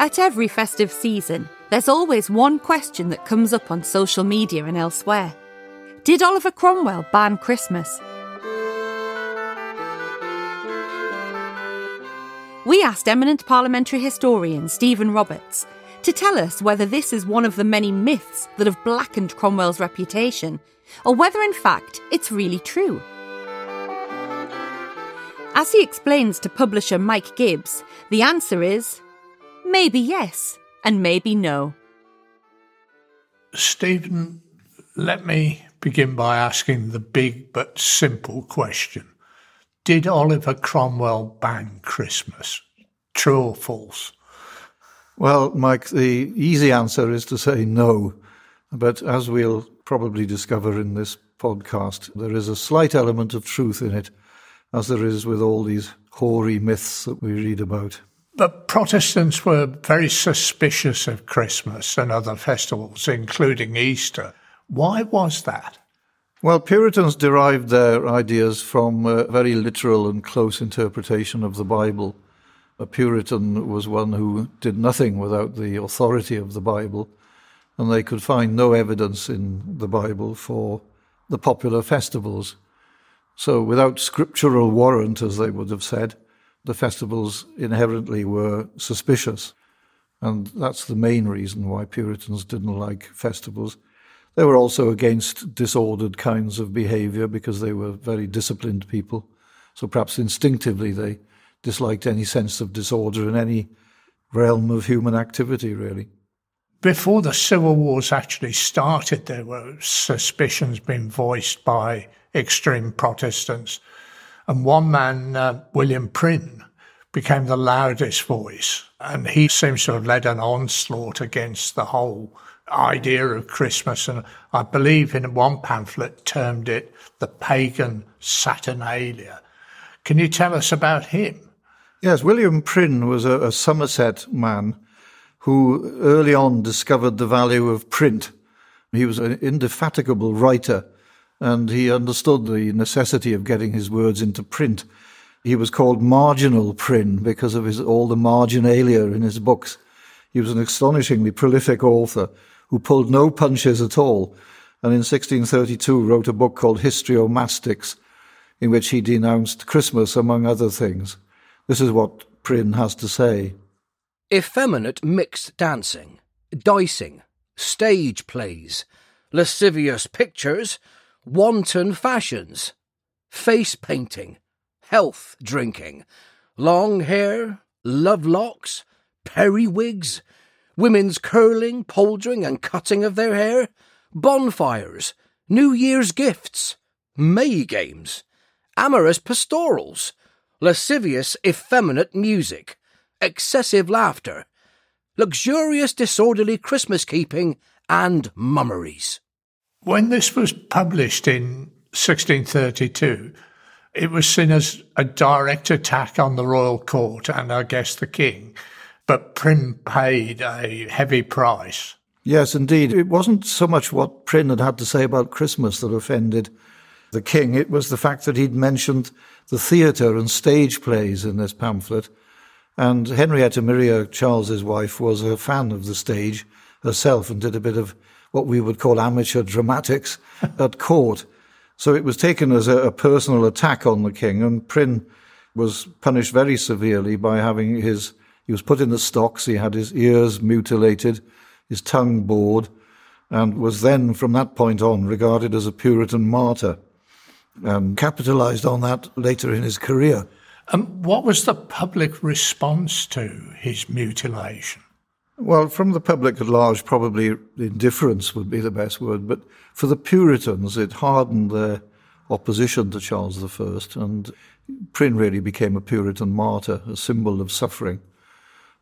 At every festive season, there's always one question that comes up on social media and elsewhere. Did Oliver Cromwell ban Christmas? We asked eminent parliamentary historian Stephen Roberts to tell us whether this is one of the many myths that have blackened Cromwell's reputation, or whether in fact it's really true. As he explains to publisher Mike Gibbs, the answer is maybe yes and maybe no. Stephen, let me begin by asking the big but simple question Did Oliver Cromwell ban Christmas? True or false? Well, Mike, the easy answer is to say no. But as we'll probably discover in this podcast, there is a slight element of truth in it, as there is with all these hoary myths that we read about. But Protestants were very suspicious of Christmas and other festivals, including Easter. Why was that? Well, Puritans derived their ideas from a very literal and close interpretation of the Bible. A Puritan was one who did nothing without the authority of the Bible, and they could find no evidence in the Bible for the popular festivals. So, without scriptural warrant, as they would have said, the festivals inherently were suspicious. And that's the main reason why Puritans didn't like festivals. They were also against disordered kinds of behavior because they were very disciplined people. So perhaps instinctively they disliked any sense of disorder in any realm of human activity, really. Before the civil wars actually started, there were suspicions being voiced by extreme Protestants and one man, uh, William Prynne, became the loudest voice. And he seems to have led an onslaught against the whole idea of Christmas. And I believe in one pamphlet termed it the pagan Saturnalia. Can you tell us about him? Yes, William Prynne was a, a Somerset man who early on discovered the value of print. He was an indefatigable writer and he understood the necessity of getting his words into print. He was called Marginal Prynne because of his, all the marginalia in his books. He was an astonishingly prolific author who pulled no punches at all, and in 1632 wrote a book called Histriomastix, in which he denounced Christmas, among other things. This is what Prynne has to say. Effeminate mixed dancing, dicing, stage plays, lascivious pictures, wanton fashions, face painting, health drinking, long hair, love locks, periwigs, women's curling, poldering, and cutting of their hair, bonfires, New Year's gifts, May games, amorous pastorals, lascivious effeminate music, excessive laughter, luxurious disorderly Christmas keeping, and mummeries. When this was published in 1632, it was seen as a direct attack on the royal court and I guess the king, but Prynne paid a heavy price. Yes, indeed. It wasn't so much what Prynne had had to say about Christmas that offended the king. It was the fact that he'd mentioned the theatre and stage plays in this pamphlet. And Henrietta Maria, Charles's wife, was a fan of the stage herself and did a bit of what we would call amateur dramatics at court. So it was taken as a, a, personal attack on the king, and Prynne was punished very severely by having his, he was put in the stocks, he had his ears mutilated, his tongue bored, and was then, from that point on, regarded as a Puritan martyr, and capitalized on that later in his career. And what was the public response to his mutilation? Well, from the public at large, probably indifference would be the best word, but for the Puritans, it hardened their opposition to Charles I, and Prynne really became a Puritan martyr, a symbol of suffering.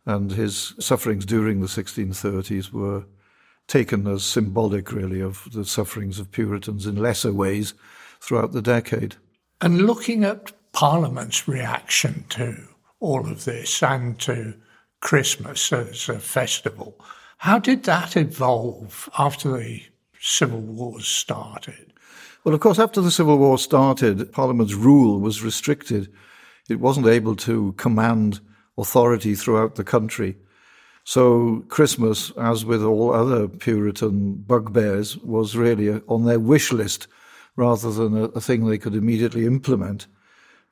And his sufferings during the 1630s were taken as symbolic, really, of the sufferings of Puritans in lesser ways throughout the decade. And looking at Parliament's reaction to all of this and to Christmas as a festival. How did that evolve after the civil wars started? Well, of course, after the Civil War started, Parliament's rule was restricted. It wasn't able to command authority throughout the country. So Christmas, as with all other Puritan bugbears, was really on their wish list rather than a, a thing they could immediately implement.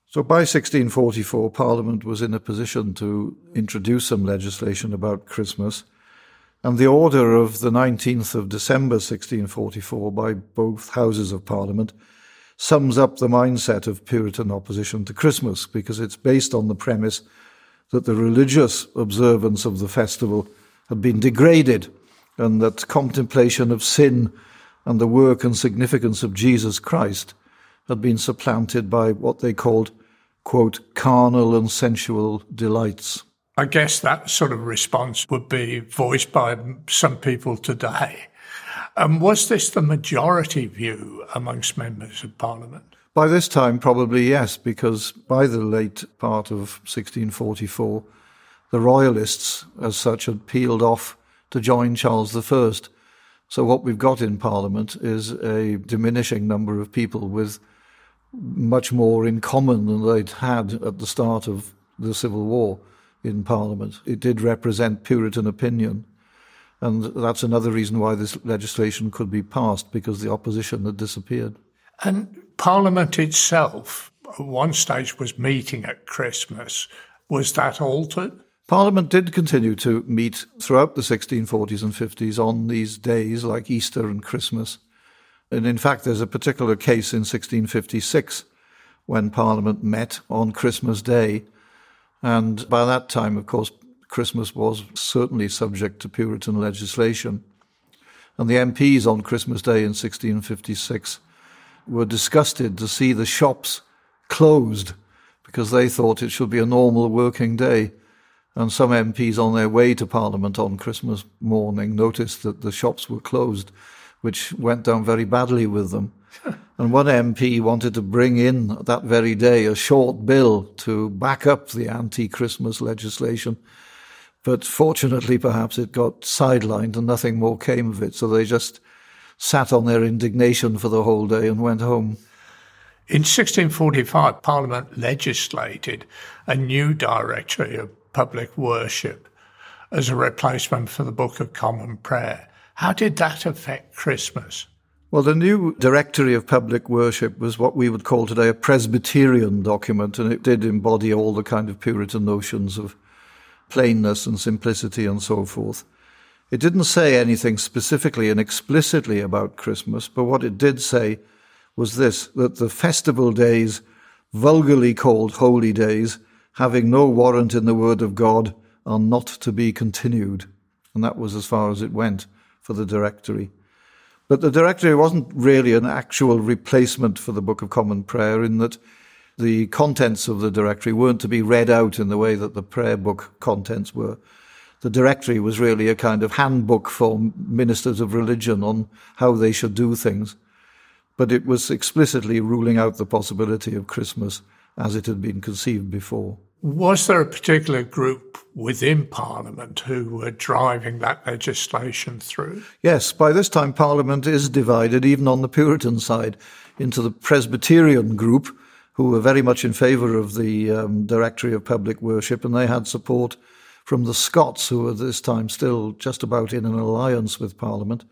So by 1644, Parliament was in a position to introduce some legislation about Christmas. And the order of the 19th of December 1644 by both Houses of Parliament sums up the mindset of Puritan opposition to Christmas because it's based on the premise that the religious observance of the festival had been degraded and that contemplation of sin and the work and significance of Jesus Christ had been supplanted by what they called, quote, carnal and sensual delights. I guess that sort of response would be voiced by some people today. And was this the majority view amongst members of Parliament? By this time, probably yes, because by the late part of 1644, the royalists, as such, had peeled off to join Charles I. So what we've got in Parliament is a diminishing number of people with much more in common than they'd had at the start of the Civil War in Parliament. It did represent Puritan opinion. And that's another reason why this legislation could be passed, because the opposition had disappeared. And Parliament itself, at one stage, was meeting at Christmas. Was that altered? Parliament did continue to meet throughout the 1640s and 50s on these days like Easter and Christmas. And in fact, there's a particular case in 1656 when Parliament met on Christmas Day. And by that time, of course, Christmas was certainly subject to Puritan legislation. And the MPs on Christmas Day in 1656 were disgusted to see the shops closed because they thought it should be a normal working day. And some MPs on their way to Parliament on Christmas morning noticed that the shops were closed, which went down very badly with them. and one MP wanted to bring in that very day a short bill to back up the anti Christmas legislation. But fortunately, perhaps it got sidelined and nothing more came of it. So they just sat on their indignation for the whole day and went home. In 1645, Parliament legislated a new directory of public worship as a replacement for the Book of Common Prayer. How did that affect Christmas? Well, the new Directory of Public Worship was what we would call today a Presbyterian document, and it did embody all the kind of Puritan notions of plainness and simplicity and so forth. It didn't say anything specifically and explicitly about Christmas, but what it did say was this that the festival days, vulgarly called holy days, having no warrant in the Word of God, are not to be continued. And that was as far as it went for the directory. But the directory wasn't really an actual replacement for the Book of Common Prayer in that the contents of the directory weren't to be read out in the way that the prayer book contents were the directory was really a kind of handbook for ministers of religion on how they should do things. But it was explicitly ruling out the possibility of Christmas as it had been conceived before. Was there a particular group within Parliament who were driving that legislation through? Yes, by this time Parliament is divided, even on the Puritan side, into the Presbyterian group, who were very much in favour of the um, Directory of Public Worship, and they had support from the Scots, who were this time still just about in an alliance with Parliament.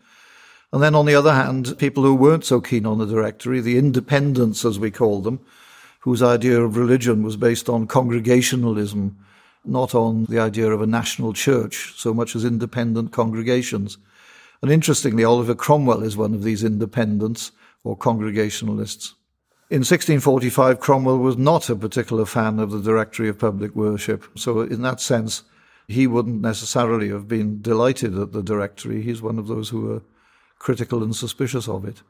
And then on the other hand, people who weren't so keen on the Directory, the independents as we call them, whose idea of religion was based on congregationalism, not on the idea of a national church so much as independent congregations. And interestingly, Oliver Cromwell is one of these independents or congregationalists. In 1645, Cromwell was not a particular fan of the Directory of Public Worship. So, in that sense, he wouldn't necessarily have been delighted at the directory. He's one of those who were critical and suspicious of it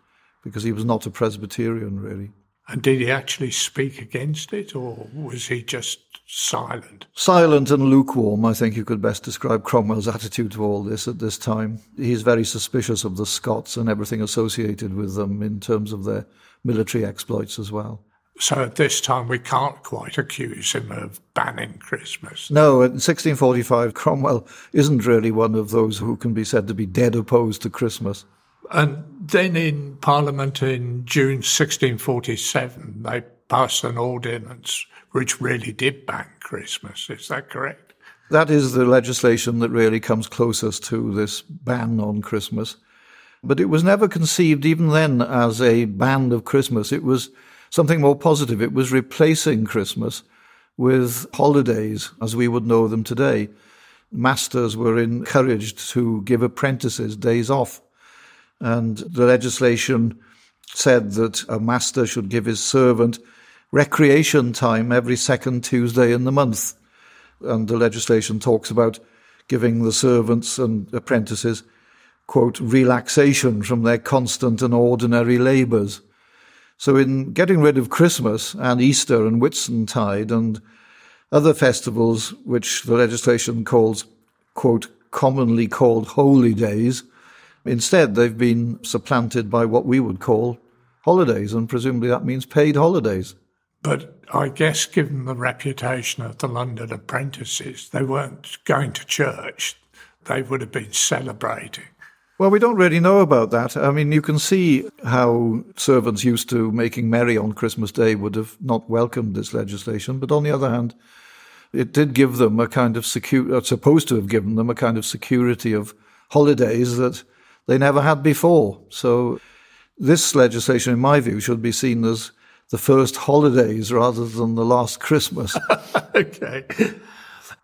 because he was not a Presbyterian, really. And did he actually speak against it, or was he just silent? Silent and lukewarm, I think you could best describe Cromwell's attitude to all this at this time. He's very suspicious of the Scots and everything associated with them in terms of their military exploits as well. So at this time, we can't quite accuse him of banning Christmas. No, in 1645, Cromwell isn't really one of those who can be said to be dead opposed to Christmas. And then in Parliament in June 1647, they passed an ordinance which really did ban Christmas. Is that correct? That is the legislation that really comes closest to this ban on Christmas. But it was never conceived, even then, as a ban of Christmas. It was something more positive. It was replacing Christmas with holidays as we would know them today. Masters were encouraged to give apprentices days off. And the legislation said that a master should give his servant recreation time every second Tuesday in the month. And the legislation talks about giving the servants and apprentices, quote, relaxation from their constant and ordinary labours. So in getting rid of Christmas and Easter and Whitsuntide and other festivals, which the legislation calls, quote, commonly called holy days, instead they've been supplanted by what we would call holidays, and presumably that means paid holidays. But I guess, given the reputation of the London apprentices, they weren't going to church. They would have been celebrating. Well, we don't really know about that. I mean, you can see how servants used to making merry on Christmas Day would have not welcomed this legislation. But on the other hand, it did give them a kind of secure, uh, supposed to have given them a kind of security of holidays that they never had before. So this legislation, in my view, should be seen as the first holidays rather than the last Christmas. okay.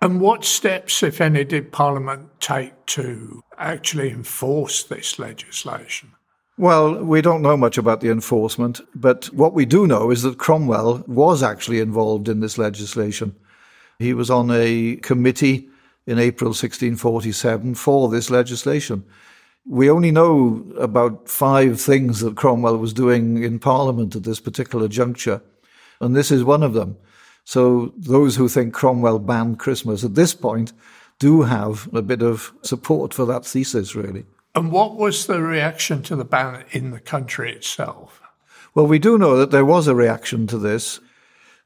And what steps, if any, did Parliament take to actually enforce this legislation? Well, we don't know much about the enforcement, but what we do know is that Cromwell was actually involved in this legislation. He was on a committee in April 1647 for this legislation. We only know about five things that Cromwell was doing in Parliament at this particular juncture, and this is one of them. So those who think Cromwell banned Christmas at this point do have a bit of support for that thesis, really. And what was the reaction to the ban in the country itself? Well, we do know that there was a reaction to this.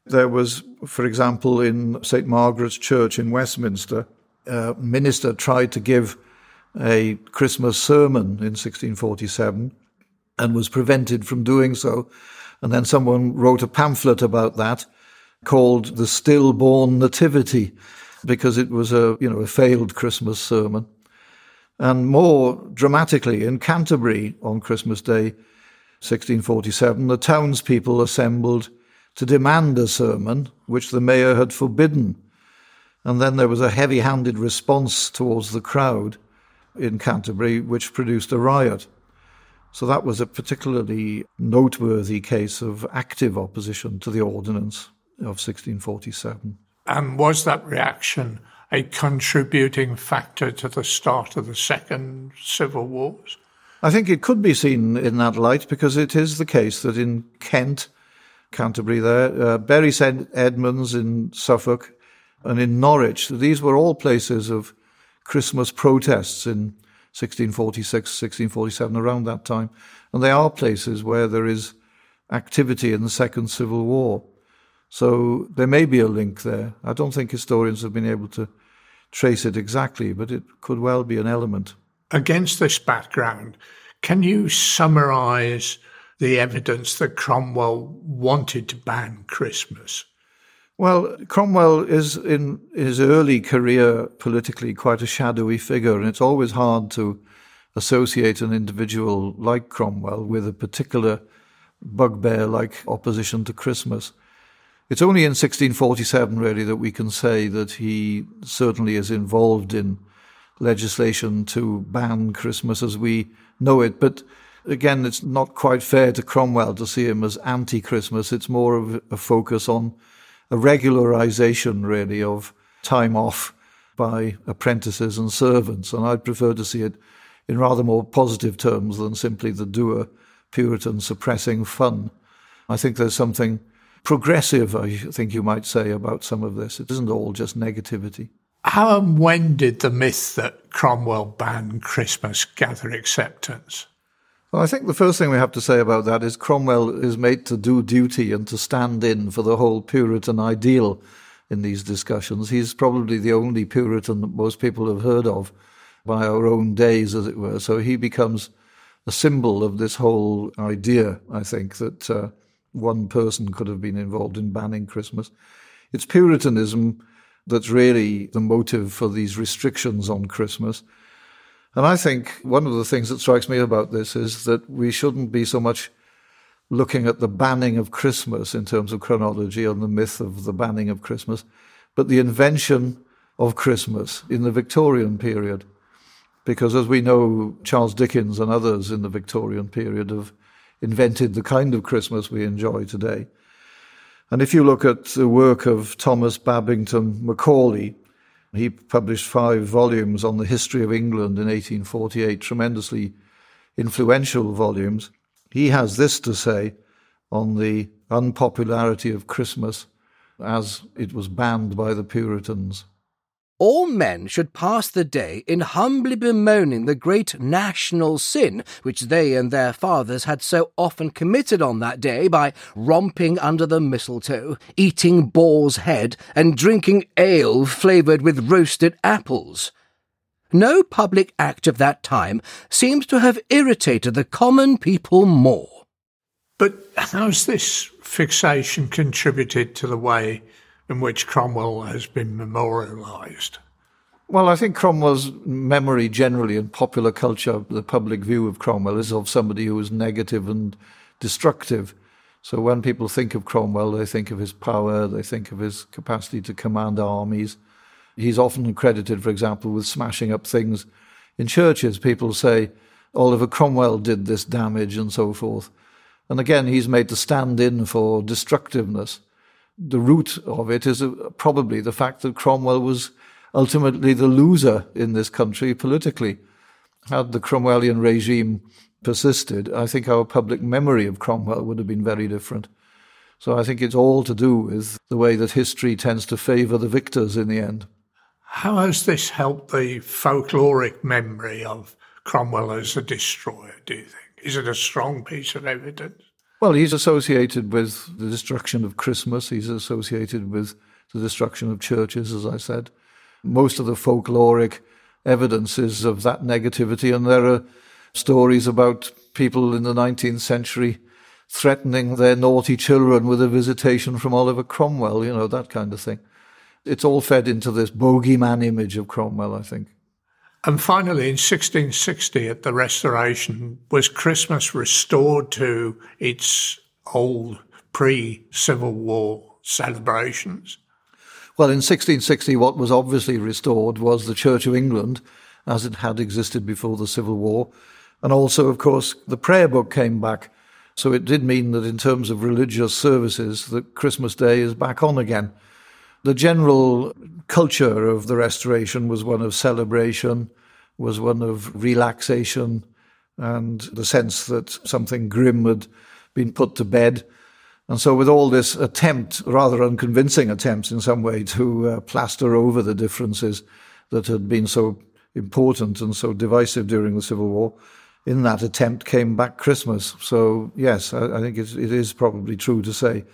There was, for example, in St. Margaret's Church in Westminster, a minister tried to give a Christmas sermon in 1647 and was prevented from doing so. And then someone wrote a pamphlet about that called The Stillborn Nativity because it was a, you know, a failed Christmas sermon. And more dramatically, in Canterbury on Christmas Day, 1647, the townspeople assembled to demand a sermon which the mayor had forbidden. And then there was a heavy handed response towards the crowd in Canterbury, which produced a riot. So that was a particularly noteworthy case of active opposition to the ordinance of 1647. And was that reaction a contributing factor to the start of the Second Civil Wars? I think it could be seen in that light because it is the case that in Kent, Canterbury, there, uh, Bury St Edmunds in Suffolk, and in Norwich, these were all places of Christmas protests in 1646, 1647, around that time. And they are places where there is activity in the Second Civil War. So there may be a link there. I don't think historians have been able to trace it exactly, but it could well be an element. Against this background, can you summarize the evidence that Cromwell wanted to ban Christmas? Well, Cromwell is in his early career politically quite a shadowy figure, and it's always hard to associate an individual like Cromwell with a particular bugbear like opposition to Christmas. It's only in 1647, really, that we can say that he certainly is involved in legislation to ban Christmas as we know it. But again, it's not quite fair to Cromwell to see him as anti Christmas. It's more of a focus on a regularization, really, of time off by apprentices and servants. And I'd prefer to see it in rather more positive terms than simply the doer Puritan suppressing fun. I think there's something progressive, I think you might say, about some of this. It isn't all just negativity. How and when did the myth that Cromwell banned Christmas gather acceptance? Well, I think the first thing we have to say about that is Cromwell is made to do duty and to stand in for the whole Puritan ideal in these discussions. He's probably the only Puritan that most people have heard of by our own days, as it were. So he becomes a symbol of this whole idea, I think, that uh, one person could have been involved in banning Christmas. It's Puritanism that's really the motive for these restrictions on Christmas. And I think one of the things that strikes me about this is that we shouldn't be so much looking at the banning of Christmas in terms of chronology and the myth of the banning of Christmas, but the invention of Christmas in the Victorian period. Because as we know, Charles Dickens and others in the Victorian period have invented the kind of Christmas we enjoy today. And if you look at the work of Thomas Babington Macaulay, he published five volumes on the history of England in 1848, tremendously influential volumes. He has this to say on the unpopularity of Christmas as it was banned by the Puritans all men should pass the day in humbly bemoaning the great national sin which they and their fathers had so often committed on that day by romping under the mistletoe, eating boar's head, and drinking ale flavoured with roasted apples. No public act of that time seems to have irritated the common people more. But how's this fixation contributed to the way in which Cromwell has been memorialised? Well, I think Cromwell's memory generally in popular culture, the public view of Cromwell is of somebody who was negative and destructive. So when people think of Cromwell, they think of his power, they think of his capacity to command armies. He's often credited, for example, with smashing up things in churches. People say Oliver Cromwell did this damage and so forth. And again, he's made to stand in for destructiveness the root of it is uh, probably the fact that Cromwell was ultimately the loser in this country politically. Had the Cromwellian regime persisted, I think our public memory of Cromwell would have been very different. So I think it's all to do with the way that history tends to favour the victors in the end. How has this helped the folkloric memory of Cromwell as a destroyer, do you think? Is it a strong piece of evidence? Well, he's associated with the destruction of Christmas. He's associated with the destruction of churches, as I said. Most of the folkloric evidence is of that negativity, and there are stories about people in the 19th century threatening their naughty children with a visitation from Oliver Cromwell, you know, that kind of thing. It's all fed into this bogeyman image of Cromwell, I think. And finally, in 1660, at the Restoration, was Christmas restored to its old pre Civil War celebrations? Well, in 1660, what was obviously restored was the Church of England as it had existed before the Civil War. And also, of course, the prayer book came back. So it did mean that in terms of religious services, that Christmas Day is back on again. The general culture of the Restoration was one of celebration, was one of relaxation, and the sense that something grim had been put to bed. And so, with all this attempt, rather unconvincing attempts in some way, to uh, plaster over the differences that had been so important and so divisive during the Civil War, in that attempt came back Christmas. So, yes, I, I think it is probably true to say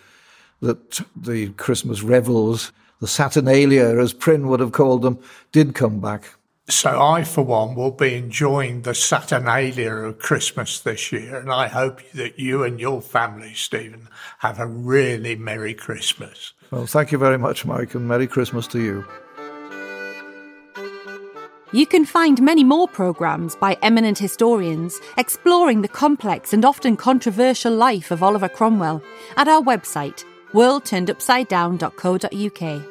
that the Christmas revels, the Saturnalia, as Prynne would have called them, did come back. So I, for one, will be enjoying the Saturnalia of Christmas this year, and I hope that you and your family, Stephen, have a really Merry Christmas. Well, thank you very much, Mike, and Merry Christmas to you. You can find many more programmes by eminent historians exploring the complex and often controversial life of Oliver Cromwell at our website, worldturnedupsidedown.co.uk.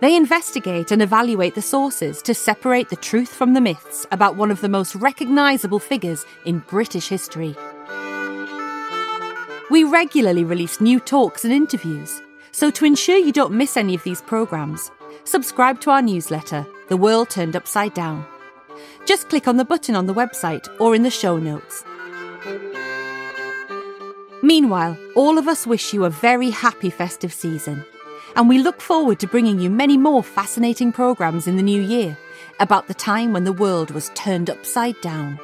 They investigate and evaluate the sources to separate the truth from the myths about one of the most recognisable figures in British history. We regularly release new talks and interviews, so to ensure you don't miss any of these programmes, subscribe to our newsletter, The World Turned Upside Down. Just click on the button on the website or in the show notes. Meanwhile, all of us wish you a very happy festive season, and we look forward to bringing you many more fascinating programmes in the new year about the time when the world was turned upside down.